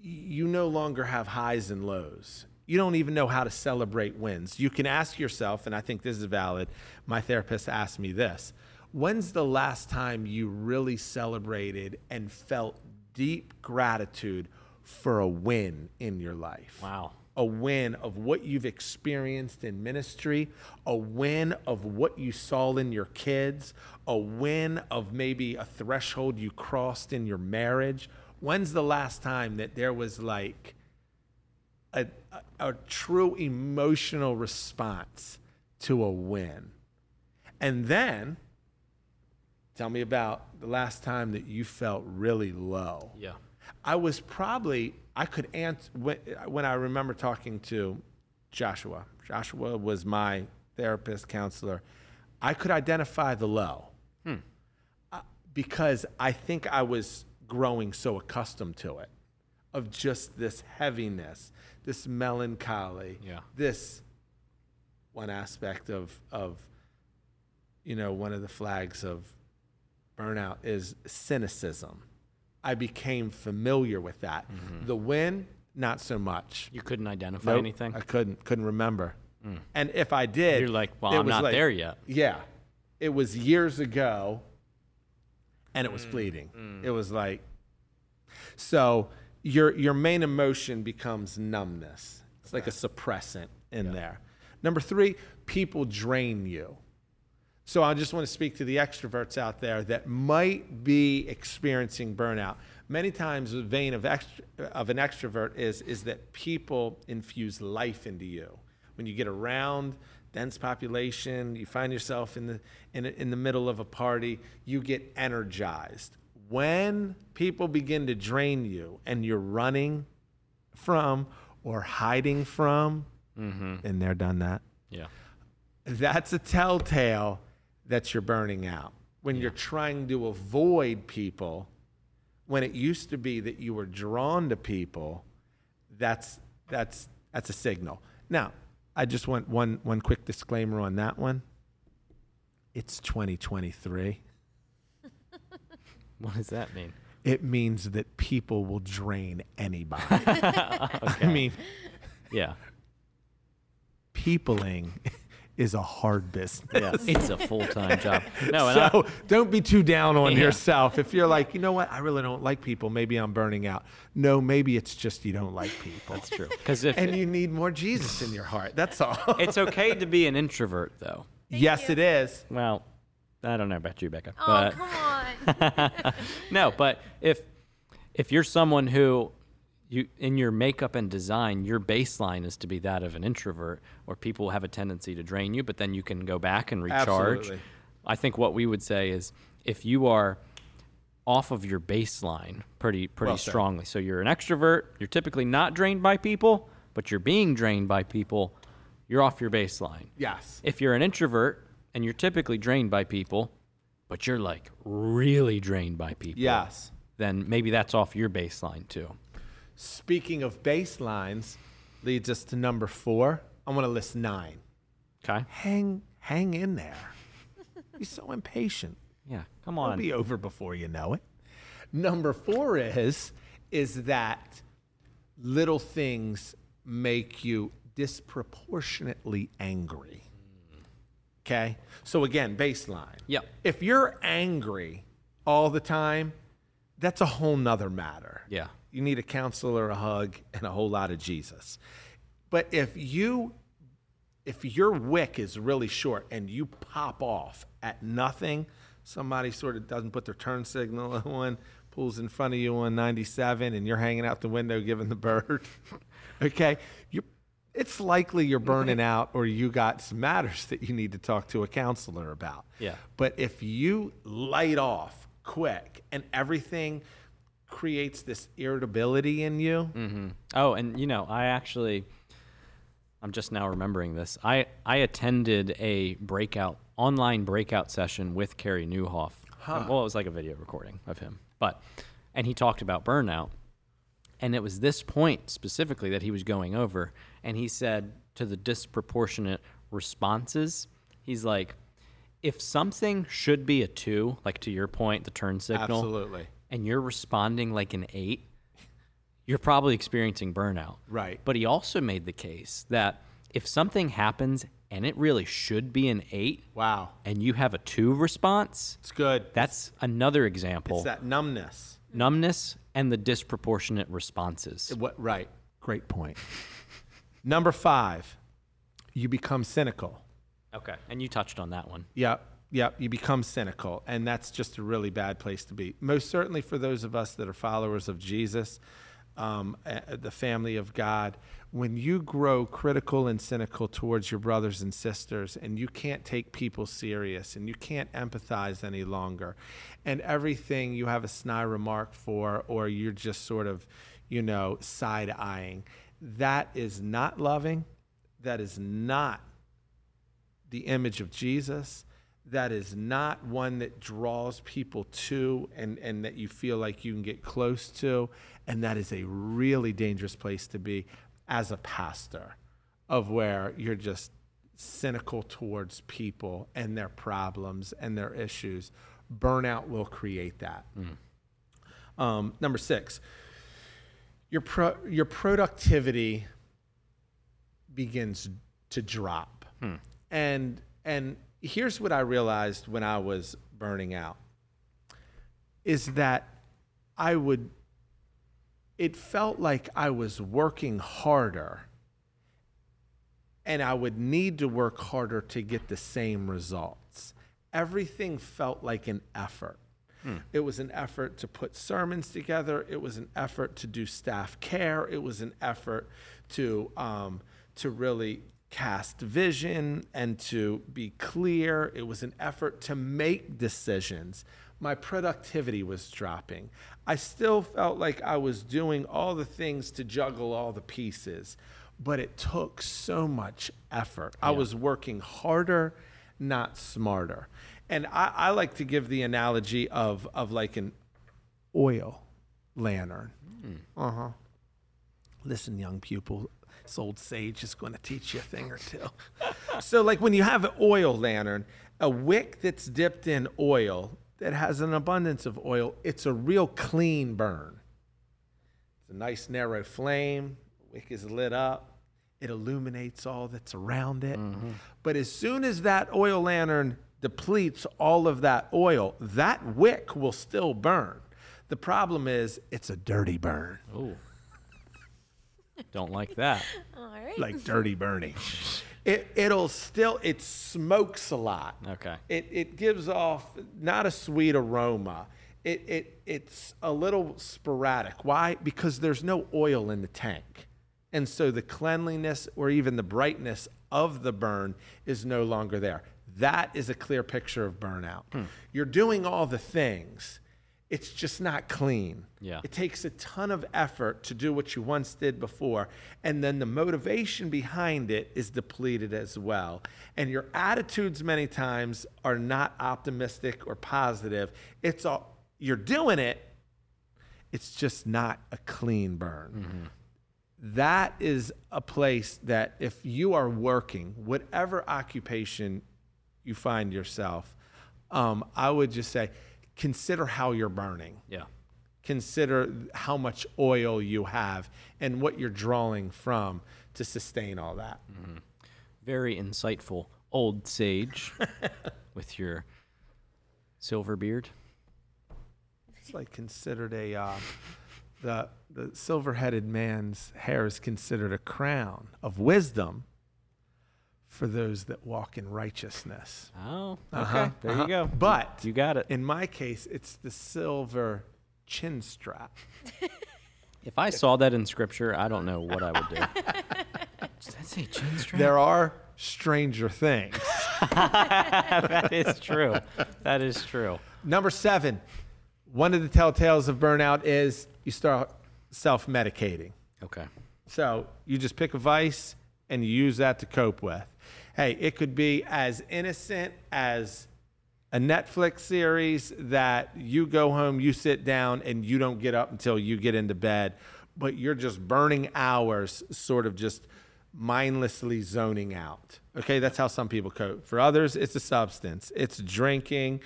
[SPEAKER 1] you no longer have highs and lows. You don't even know how to celebrate wins. You can ask yourself, and I think this is valid. My therapist asked me this When's the last time you really celebrated and felt deep gratitude for a win in your life?
[SPEAKER 2] Wow.
[SPEAKER 1] a win of what you've experienced in ministry, a win of what you saw in your kids, a win of maybe a threshold you crossed in your marriage. When's the last time that there was like a, a, a true emotional response to a win? And then tell me about the last time that you felt really low.
[SPEAKER 2] Yeah.
[SPEAKER 1] I was probably I could answer when, when I remember talking to Joshua. Joshua was my therapist counselor. I could identify the low Uh, because I think I was growing so accustomed to it, of just this heaviness, this melancholy,
[SPEAKER 2] Yeah.
[SPEAKER 1] this one aspect of of you know one of the flags of burnout is cynicism. I became familiar with that. Mm-hmm. The win, not so much.
[SPEAKER 2] You couldn't identify
[SPEAKER 1] Nope,
[SPEAKER 2] anything?
[SPEAKER 1] I couldn't couldn't remember. Mm. And if I did,
[SPEAKER 2] You're like, well, I'm not
[SPEAKER 1] like-
[SPEAKER 2] there yet.
[SPEAKER 1] Yeah, it was years ago, and it was mm. fleeting. Mm. It was like, so your your main emotion becomes numbness. It's like a suppressant in there. Number three, people drain you. So I just want to speak to the extroverts out there that might be experiencing burnout. Many times, the vein of, of an extrovert is is that people infuse life into you. When you get around dense population, you find yourself in the in, in the middle of a party, you get energized. When people begin to drain you and you're running from or hiding from, mm-hmm. and they're done that
[SPEAKER 2] Yeah.
[SPEAKER 1] that's a telltale that you're burning out. When you're trying to avoid people, when it used to be that you were drawn to people, that's that's that's a signal. Now, I just want one one quick disclaimer on that one. It's 2023. (laughs)
[SPEAKER 2] What does that mean?
[SPEAKER 1] It means that people will drain anybody. (laughs) (laughs) I mean,
[SPEAKER 2] Yeah.
[SPEAKER 1] peopling is a hard business.
[SPEAKER 2] Yeah. it's a full time (laughs) job. No, and I,
[SPEAKER 1] so don't be too down on
[SPEAKER 2] Yeah.
[SPEAKER 1] yourself. If you're like, you know what, I really don't like people, maybe I'm burning out. No, maybe it's just you don't like people.
[SPEAKER 2] that's true. (laughs) Because if
[SPEAKER 1] and you need more Jesus in your heart. That's all. (laughs)
[SPEAKER 2] it's okay to be an introvert, though.
[SPEAKER 1] yes,
[SPEAKER 3] you.
[SPEAKER 1] it is.
[SPEAKER 2] Well, I don't know about you, Becca,
[SPEAKER 3] Oh,
[SPEAKER 2] but
[SPEAKER 3] come on.
[SPEAKER 2] no, but if if you're someone who you in your makeup and design, your baseline is to be that of an introvert, or people have a tendency to drain you, but then you can go back and recharge.
[SPEAKER 1] Absolutely.
[SPEAKER 2] I think what we would say is if you are off of your baseline pretty pretty
[SPEAKER 1] Well
[SPEAKER 2] strongly. So you're an extrovert, you're typically not drained by people, but you're being drained by people, you're off your baseline.
[SPEAKER 1] Yes.
[SPEAKER 2] If you're an introvert and you're typically drained by people, but you're like really drained by people,
[SPEAKER 1] Yes.
[SPEAKER 2] then maybe that's off your baseline too.
[SPEAKER 1] Speaking of baselines, leads us to number four. I want to list nine.
[SPEAKER 2] Okay?
[SPEAKER 1] Hang hang in there. You're so impatient.
[SPEAKER 2] Yeah, come on.
[SPEAKER 1] It'll be over before you know it. Number four is is that little things make you disproportionately angry. Okay? So again, baseline.
[SPEAKER 2] Yep.
[SPEAKER 1] If you're angry all the time, that's a whole nother matter.
[SPEAKER 2] Yeah.
[SPEAKER 1] You need a counselor, a hug, and a whole lot of Jesus. But if you if your wick is really short and you pop off at nothing, somebody sort of doesn't put their turn signal (laughs) on, pulls in front of you on 97, and you're hanging out the window giving the bird, (laughs) okay, you it's likely you're burning out or you got some matters that you need to talk to a counselor about.
[SPEAKER 2] Yeah.
[SPEAKER 1] But if you light off quick and everything creates this irritability in you, mm-hmm.
[SPEAKER 2] Oh, and you know, I actually, I'm just now remembering this. I I attended a breakout online breakout session with Carey Nieuwhof. Huh. Uh, well, it was like a video recording of him, but and he talked about burnout, and it was this point specifically that he was going over, and he said to the disproportionate responses, he's like, if something should be a two, like to your point, the turn signal,
[SPEAKER 1] absolutely.
[SPEAKER 2] And you're responding like an eight, you're probably experiencing burnout.
[SPEAKER 1] Right.
[SPEAKER 2] But he also made the case that if something happens and it really should be an eight,
[SPEAKER 1] Wow.
[SPEAKER 2] and you have a two response,
[SPEAKER 1] It's good.
[SPEAKER 2] that's another example.
[SPEAKER 1] It's that numbness.
[SPEAKER 2] Numbness and the disproportionate responses.
[SPEAKER 1] What right? Great point. (laughs) Number five, you become cynical.
[SPEAKER 2] Okay. And you touched on that one.
[SPEAKER 1] Yep, yep. You become cynical, and that's just a really bad place to be. Most certainly for those of us that are followers of Jesus, um, the family of God. When you grow critical and cynical towards your brothers and sisters, and you can't take people serious, and you can't empathize any longer, and everything you have a snide remark for, or you're just sort of, you know, side eyeing, that is not loving. That is not the image of Jesus. That is not one that draws people to and, and that you feel like you can get close to. And that is a really dangerous place to be as a pastor, of where you're just cynical towards people and their problems and their issues. Burnout will create that. Um, number six, your, pro- your productivity begins to drop. And and here's what I realized when I was burning out. is that I would, it felt like I was working harder and I would need to work harder to get the same results. Everything felt like an effort. It was an effort to put sermons together. It was an effort to do staff care. It was an effort to um, to really cast vision and to be clear. It was an effort to make decisions. My productivity was dropping. I still felt like I was doing all the things to juggle all the pieces, but it took so much effort. I was working harder, not smarter. And I, I like to give the analogy of, of like an oil lantern. Uh huh. Listen, young pupil, this old sage is going to teach you a thing or two. so, like when you have an oil lantern, a wick that's dipped in oil that has an abundance of oil, it's a real clean burn. It's a nice narrow flame. the Wick is lit up. It illuminates all that's around it. Mm-hmm. But as soon as that oil lantern depletes all of that oil, that wick will still burn. The problem is it's a dirty burn,
[SPEAKER 2] Oh. Don't like that.
[SPEAKER 3] All right.
[SPEAKER 1] like dirty burning. (laughs) It, it'll still, it smokes a lot.
[SPEAKER 2] Okay.
[SPEAKER 1] It, it gives off not a sweet aroma. It, it, it's a little sporadic. Why? Because there's no oil in the tank. And so the cleanliness or even the brightness of the burn is no longer there. That is a clear picture of burnout. Hmm. You're doing all the things, it's just not clean.
[SPEAKER 2] Yeah.
[SPEAKER 1] It takes a ton of effort to do what you once did before. And then the motivation behind it is depleted as well. And your attitudes, many times, are not optimistic or positive. It's all, you're doing it, it's just not a clean burn. That is a place that if you are working, whatever occupation you find yourself, um, I would just say, consider how you're burning
[SPEAKER 2] Yeah.
[SPEAKER 1] consider how much oil you have and what you're drawing from to sustain all that.
[SPEAKER 2] Very insightful old sage (laughs) with your silver beard.
[SPEAKER 1] It's like considered a uh, the the silver-headed man's hair is considered a crown of wisdom for those that walk in righteousness.
[SPEAKER 2] Oh, okay.
[SPEAKER 1] Uh-huh,
[SPEAKER 2] There
[SPEAKER 1] uh-huh.
[SPEAKER 2] you go.
[SPEAKER 1] But
[SPEAKER 2] You got it.
[SPEAKER 1] in my case, it's the silver chin strap. (laughs)
[SPEAKER 2] If I saw that in scripture, I don't know what I would do. (laughs) Does that say chin strap?
[SPEAKER 1] There are stranger things. (laughs)
[SPEAKER 2] that is true. That is true.
[SPEAKER 1] Number seven, one of the telltales of burnout is you start self medicating.
[SPEAKER 2] Okay.
[SPEAKER 1] So you just pick a vice and you use that to cope with. Hey, it could be as innocent as a Netflix series that you go home, you sit down, and you don't get up until you get into bed, but you're just burning hours, sort of just mindlessly zoning out. Okay, that's how some people cope. For others, it's a substance, it's drinking,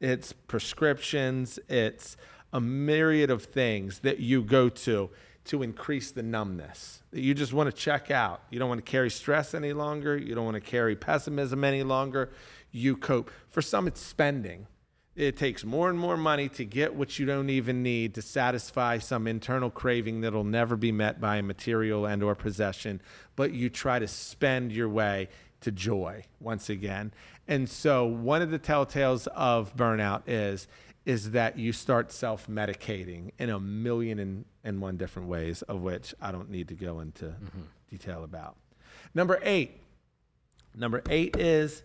[SPEAKER 1] it's prescriptions, it's a myriad of things that you go to to increase the numbness. You just want to check out. You don't want to carry stress any longer. You don't want to carry pessimism any longer. You cope. For some, it's spending. It takes more and more money to get what you don't even need to satisfy some internal craving that'll never be met by a material and or possession, but you try to spend your way to joy once again. And so one of the telltales of burnout is is that you start self-medicating in a million and, and one different ways of which I don't need to go into detail about. Number 8. Number 8 is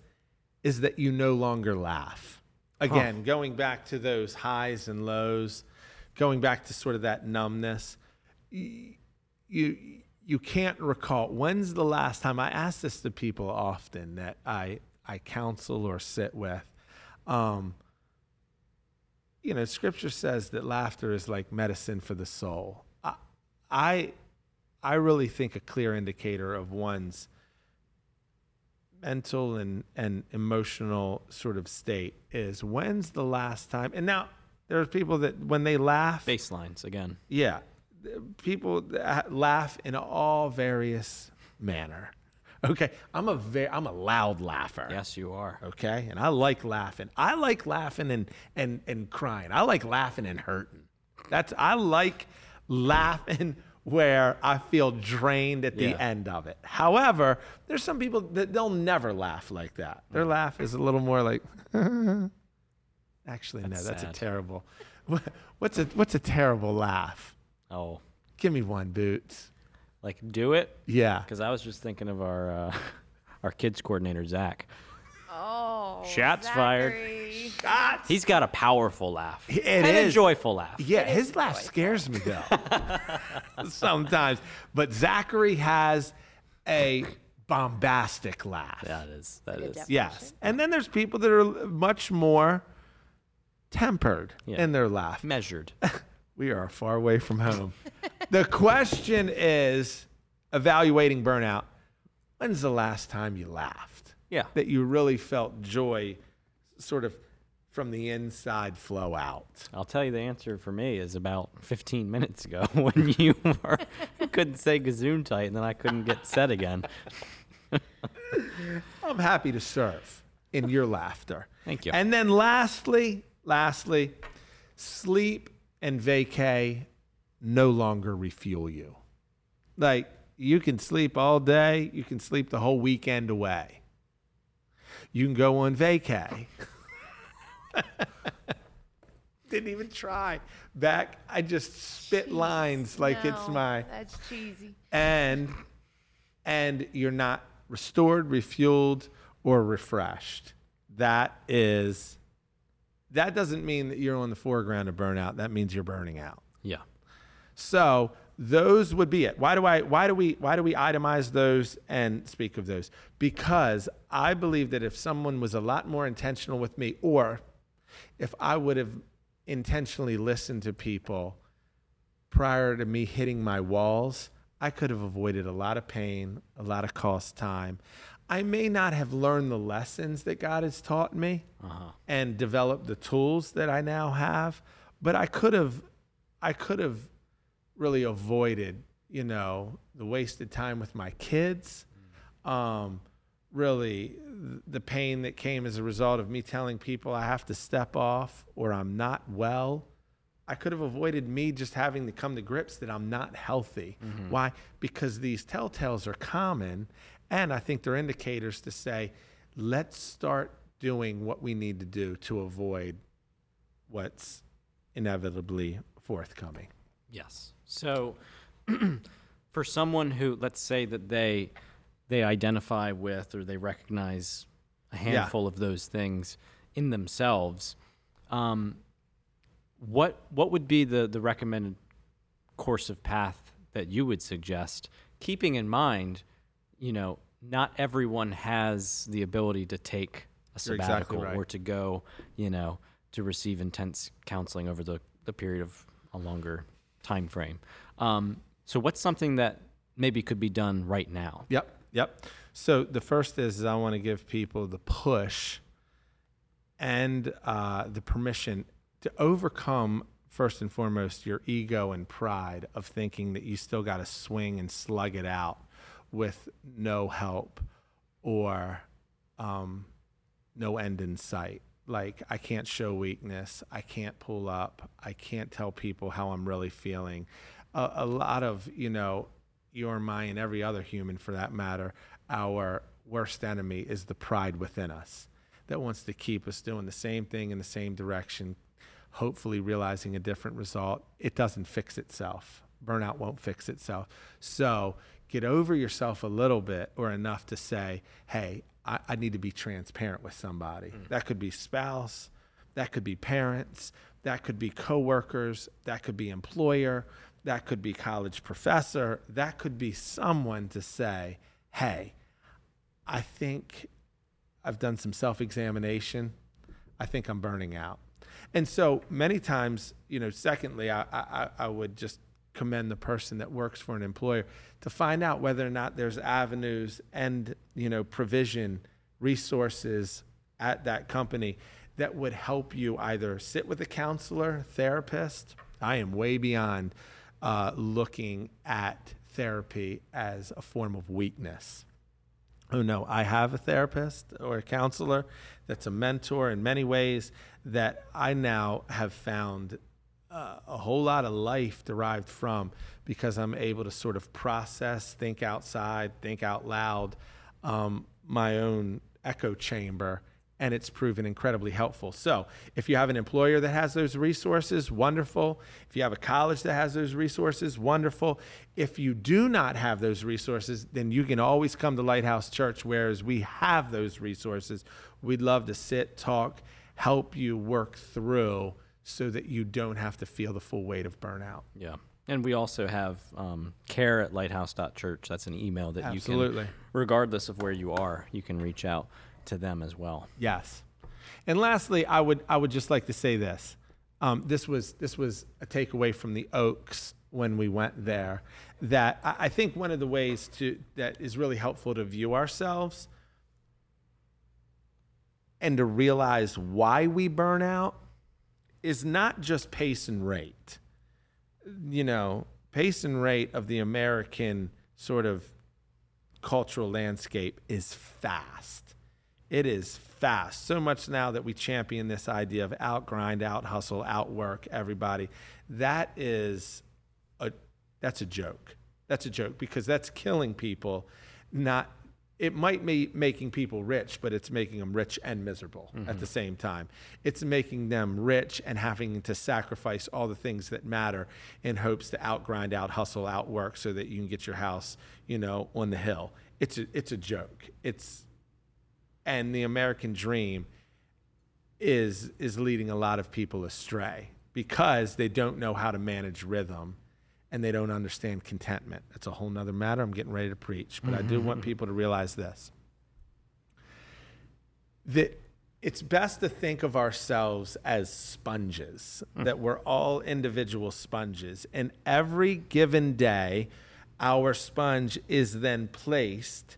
[SPEAKER 1] is that you no longer laugh. Again, going back to those highs and lows, going back to sort of that numbness. You you can't recall when's the last time I ask this to people often that I I counsel or sit with. Um, you know, Scripture says that laughter is like medicine for the soul. I I, I really think a clear indicator of one's mental and, and emotional sort of state is when's the last time and now there's people that when they laugh
[SPEAKER 2] Baselines again.
[SPEAKER 1] yeah people laugh in all various manner (laughs) Okay, I'm a very I'm a loud laugher.
[SPEAKER 2] Yes, you are.
[SPEAKER 1] Okay, and I like laughing. I like laughing and and and crying. I like laughing and hurting. That's I like laughing (laughs) where I feel drained at the
[SPEAKER 2] Yeah.
[SPEAKER 1] end of it. However, there's some people that they'll never laugh like that. Their mm. laugh is a little more like. (laughs) Actually,
[SPEAKER 2] That's
[SPEAKER 1] no, that's
[SPEAKER 2] sad.
[SPEAKER 1] a terrible. What's a what's a terrible laugh?
[SPEAKER 2] Oh,
[SPEAKER 1] Give me one, Boots.
[SPEAKER 2] Like do it?
[SPEAKER 1] Yeah.
[SPEAKER 2] Because I was just thinking of our uh, (laughs) our kids coordinator Zach.
[SPEAKER 3] Oh.
[SPEAKER 2] Shots fired.
[SPEAKER 3] Zachary.
[SPEAKER 1] Shots.
[SPEAKER 2] He's got a powerful laugh
[SPEAKER 1] It
[SPEAKER 2] and a joyful laugh.
[SPEAKER 1] Yeah, his laugh scares me though. (laughs) (laughs) Sometimes. But Zachary has a bombastic laugh.
[SPEAKER 2] That is that
[SPEAKER 3] Good
[SPEAKER 2] is.
[SPEAKER 3] definition.
[SPEAKER 1] Yes. And then there's people that are much more tempered
[SPEAKER 2] Yeah.
[SPEAKER 1] in their laugh.
[SPEAKER 2] measured.
[SPEAKER 1] We are far away from home. (laughs) the question is evaluating burnout. When's the last time you laughed?
[SPEAKER 2] Yeah.
[SPEAKER 1] That you really felt joy sort of from the inside flow out.
[SPEAKER 2] I'll tell you the answer for me is about 15 minutes ago (laughs) when you were couldn't say gazoon tight and then I couldn't get set again. (laughs)
[SPEAKER 1] I'm happy to serve in your laughter.
[SPEAKER 2] Thank you.
[SPEAKER 1] And then lastly, lastly, sleep and vacay no longer refuel you. Like you can sleep all day, you can sleep the whole weekend away. You can go on vacay. (laughs) Didn't even try. Back, I just spit lines like it's
[SPEAKER 3] No,
[SPEAKER 1] my
[SPEAKER 3] That's cheesy.
[SPEAKER 1] and and you're not restored, refueled, or refreshed. That is that doesn't mean that you're on the foreground of burnout. That means you're burning out.
[SPEAKER 2] Yeah.
[SPEAKER 1] So those would be it. Why do I why do we why do we itemize those and speak of those? Because I believe that if someone was a lot more intentional with me, or if I would have intentionally listened to people prior to me hitting my walls, I could have avoided a lot of pain, a lot of cost time. I may not have learned the lessons that God has taught me uh-huh. and developed the tools that I now have, but I could have I could have really avoided, you know, the wasted time with my kids. Mm. Um, really the pain that came as a result of me telling people I have to step off or I'm not well. I could have avoided me just having to come to grips that I'm not healthy. Mm-hmm. Why? Because these telltales are common. And I think they're indicators to say, let's start doing what we need to do to avoid what's inevitably forthcoming.
[SPEAKER 2] Yes. So (clears throat) for someone who let's say that they they identify with or they recognize a handful of those things in themselves, um, what what would be the the recommended course of path that you would suggest, keeping in mind, you know, not everyone has the ability to take a
[SPEAKER 1] You're exactly
[SPEAKER 2] sabbatical
[SPEAKER 1] right.
[SPEAKER 2] or to go, you know, to receive intense counseling over the, the period of a longer time frame. Um, so what's something that maybe could be done right now?
[SPEAKER 1] Yep, yep. So the first is, is I want to give people the push and uh, the permission to overcome first and foremost your ego and pride of thinking that you still got to swing and slug it out with no help or um, no end in sight. Like I can't show weakness, I can't pull up, I can't tell people how I'm really feeling. A, a lot of you know, your, my, and every other human for that matter, our worst enemy is the pride within us that wants to keep us doing the same thing in the same direction, hopefully realizing a different result. It doesn't fix itself. Burnout won't fix itself. So get over yourself a little bit or enough to say, hey, I, I need to be transparent with somebody. Mm. That could be spouse, that could be parents, that could be coworkers, that could be employer, that could be college professor, that could be someone to say, hey, I think I've done some self examination. I think I'm burning out. And so many times, you know, secondly, I, I, I would just commend the person that works for an employer to find out whether or not there's avenues and, you know, provision, resources at that company that would help you either sit with a counselor, therapist. I am way beyond uh, looking at therapy as a form of weakness. oh no, I have a therapist or a counselor that's a mentor in many ways that I now have found uh, a whole lot of life derived from because I'm able to sort of process, think outside, think out loud, um, my own echo chamber and it's proven incredibly helpful. So, if you have an employer that has those resources, wonderful. If you have a college that has those resources, wonderful. If you do not have those resources, then you can always come to Lighthouse Church, whereas we have those resources. We'd love to sit, talk, help you work through so that you don't have to feel the full weight of burnout.
[SPEAKER 2] Yeah. And we also have um, care at lighthouse.church. That's an email that
[SPEAKER 1] Absolutely.
[SPEAKER 2] you can, regardless of where you are, you can reach out to them as well.
[SPEAKER 1] Yes. And lastly, I would I would just like to say this. Um, this was this was a takeaway from the Oaks when we went there. That I, I think one of the ways to that is really helpful to view ourselves and to realize why we burn out is not just pace and rate. You know, pace and rate of the American sort of cultural landscape is fast. It is fast. So much now that we champion this idea of out grind, out hustle, outwork everybody. That is a that's a joke. That's a joke because that's killing people, not it might be making people rich, but it's making them rich and miserable mm-hmm. at the same time. It's making them rich and having to sacrifice all the things that matter in hopes to outgrind, out hustle, outwork so that you can get your house, you know, on the hill. It's a, it's a joke. It's and the American dream is is leading a lot of people astray because they don't know how to manage rhythm and they don't understand contentment. That's a whole nother matter. I'm getting ready to preach, but mm-hmm. I do want mm-hmm. people to realize this. That it's best to think of ourselves as sponges, mm. that we're all individual sponges. And every given day, our sponge is then placed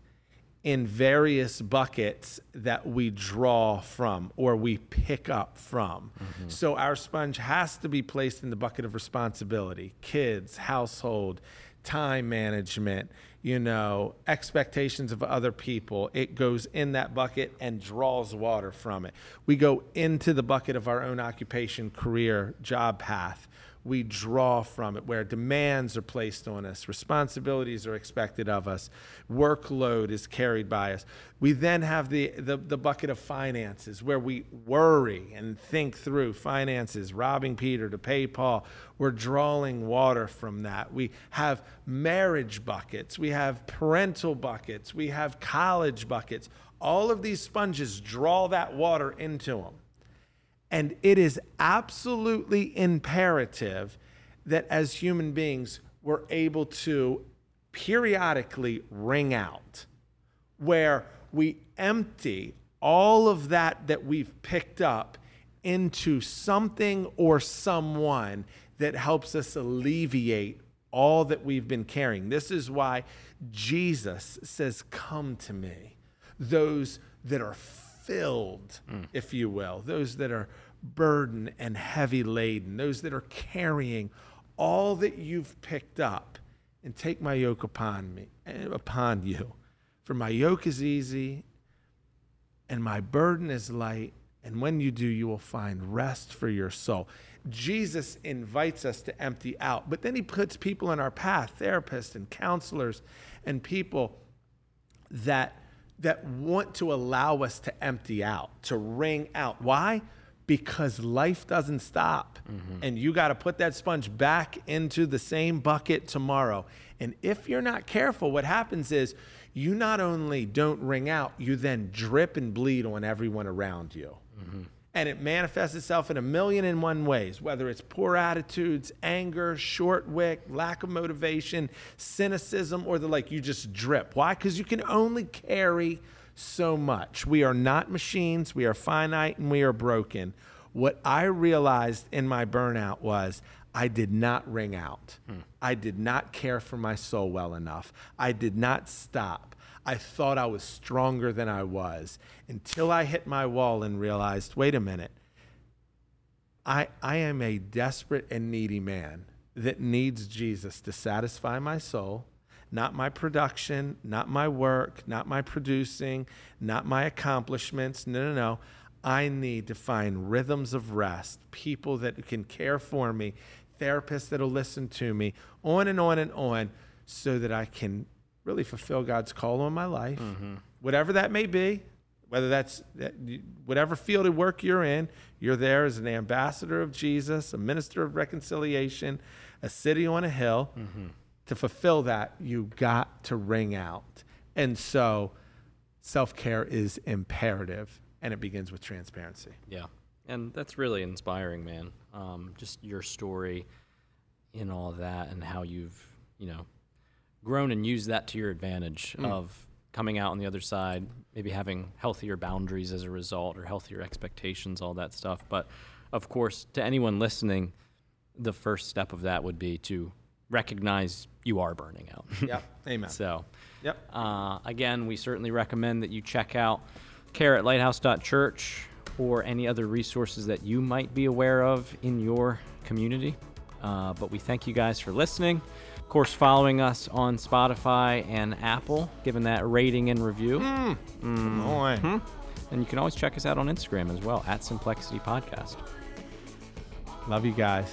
[SPEAKER 1] in various buckets that we draw from or we pick up from. Mm-hmm. So our sponge has to be placed in the bucket of responsibility kids, household, time management, you know, expectations of other people. It goes in that bucket and draws water from it. We go into the bucket of our own occupation, career, job path we draw from it, where demands are placed on us, responsibilities are expected of us, workload is carried by us. We then have the, the, the, bucket of finances, where we worry and think through finances, robbing Peter to pay Paul. We're drawing water from that. We have marriage buckets, we have parental buckets, we have college buckets. All of these sponges draw that water into them. And it is absolutely imperative that as human beings, we're able to periodically wring out, where we empty all of that that we've picked up into something or someone that helps us alleviate all that we've been carrying. This is why Jesus says, Come to me, those that are filled, mm. if you will, those that are burdened and heavy laden, those that are carrying all that you've picked up, and take my yoke upon me, eh, upon you. For my yoke is easy and my burden is light. And when you do, you will find rest for your soul. Jesus invites us to empty out, but then he puts people in our path, therapists and counselors and people that that want to allow us to empty out, to wring out. Why? Because life doesn't stop. Mm-hmm. And you got to put that sponge back into the same bucket tomorrow. And if you're not careful, what happens is you not only don't wring out, you then drip and bleed on everyone around you. Mm-hmm and it manifests itself in a million and one ways, whether it's poor attitudes, anger, short wick, lack of motivation, cynicism, or the like, you just drip. Why? Because you can only carry so much. We are not machines, we are finite, and we are broken. What I realized in my burnout was I did not wring out. Hmm. I did not care for my soul well enough. I did not stop. I thought I was stronger than I was until I hit my wall and realized wait a minute, I, I am a desperate and needy man that needs Jesus to satisfy my soul not my production, not my work, not my producing, not my accomplishments. No, no, no. I need to find rhythms of rest, people that can care for me, therapists that'll listen to me, on and on and on, so that I can really fulfill God's call on my life, whatever that may be. Whether that's that- whatever field of work you're in, you're there as an ambassador of Jesus, a minister of reconciliation, a city on a hill. To fulfill that, you got to wring out. And so self care is imperative, and it begins with transparency.
[SPEAKER 2] Yeah. And that's really inspiring, man. Um, just your story in all that and how you've, you know, grown and used that to your advantage of coming out on the other side, maybe having healthier boundaries as a result or healthier expectations, all that stuff. But of course, to anyone listening, the first step of that would be to recognize you are burning out. (laughs)
[SPEAKER 1] Yep. Amen.
[SPEAKER 2] so,
[SPEAKER 1] Yep.
[SPEAKER 2] uh, again, we certainly recommend that you check out care at lighthouse.church or any other resources that you might be aware of in your community. Uh, but we thank you guys for listening. Of course, following us on Spotify and Apple, giving that rating and review. Mm. Mm.
[SPEAKER 1] Oh, Come on. Hmm.
[SPEAKER 2] And you can always check us out on Instagram as well, at Simplexity Podcast.
[SPEAKER 1] Love you guys.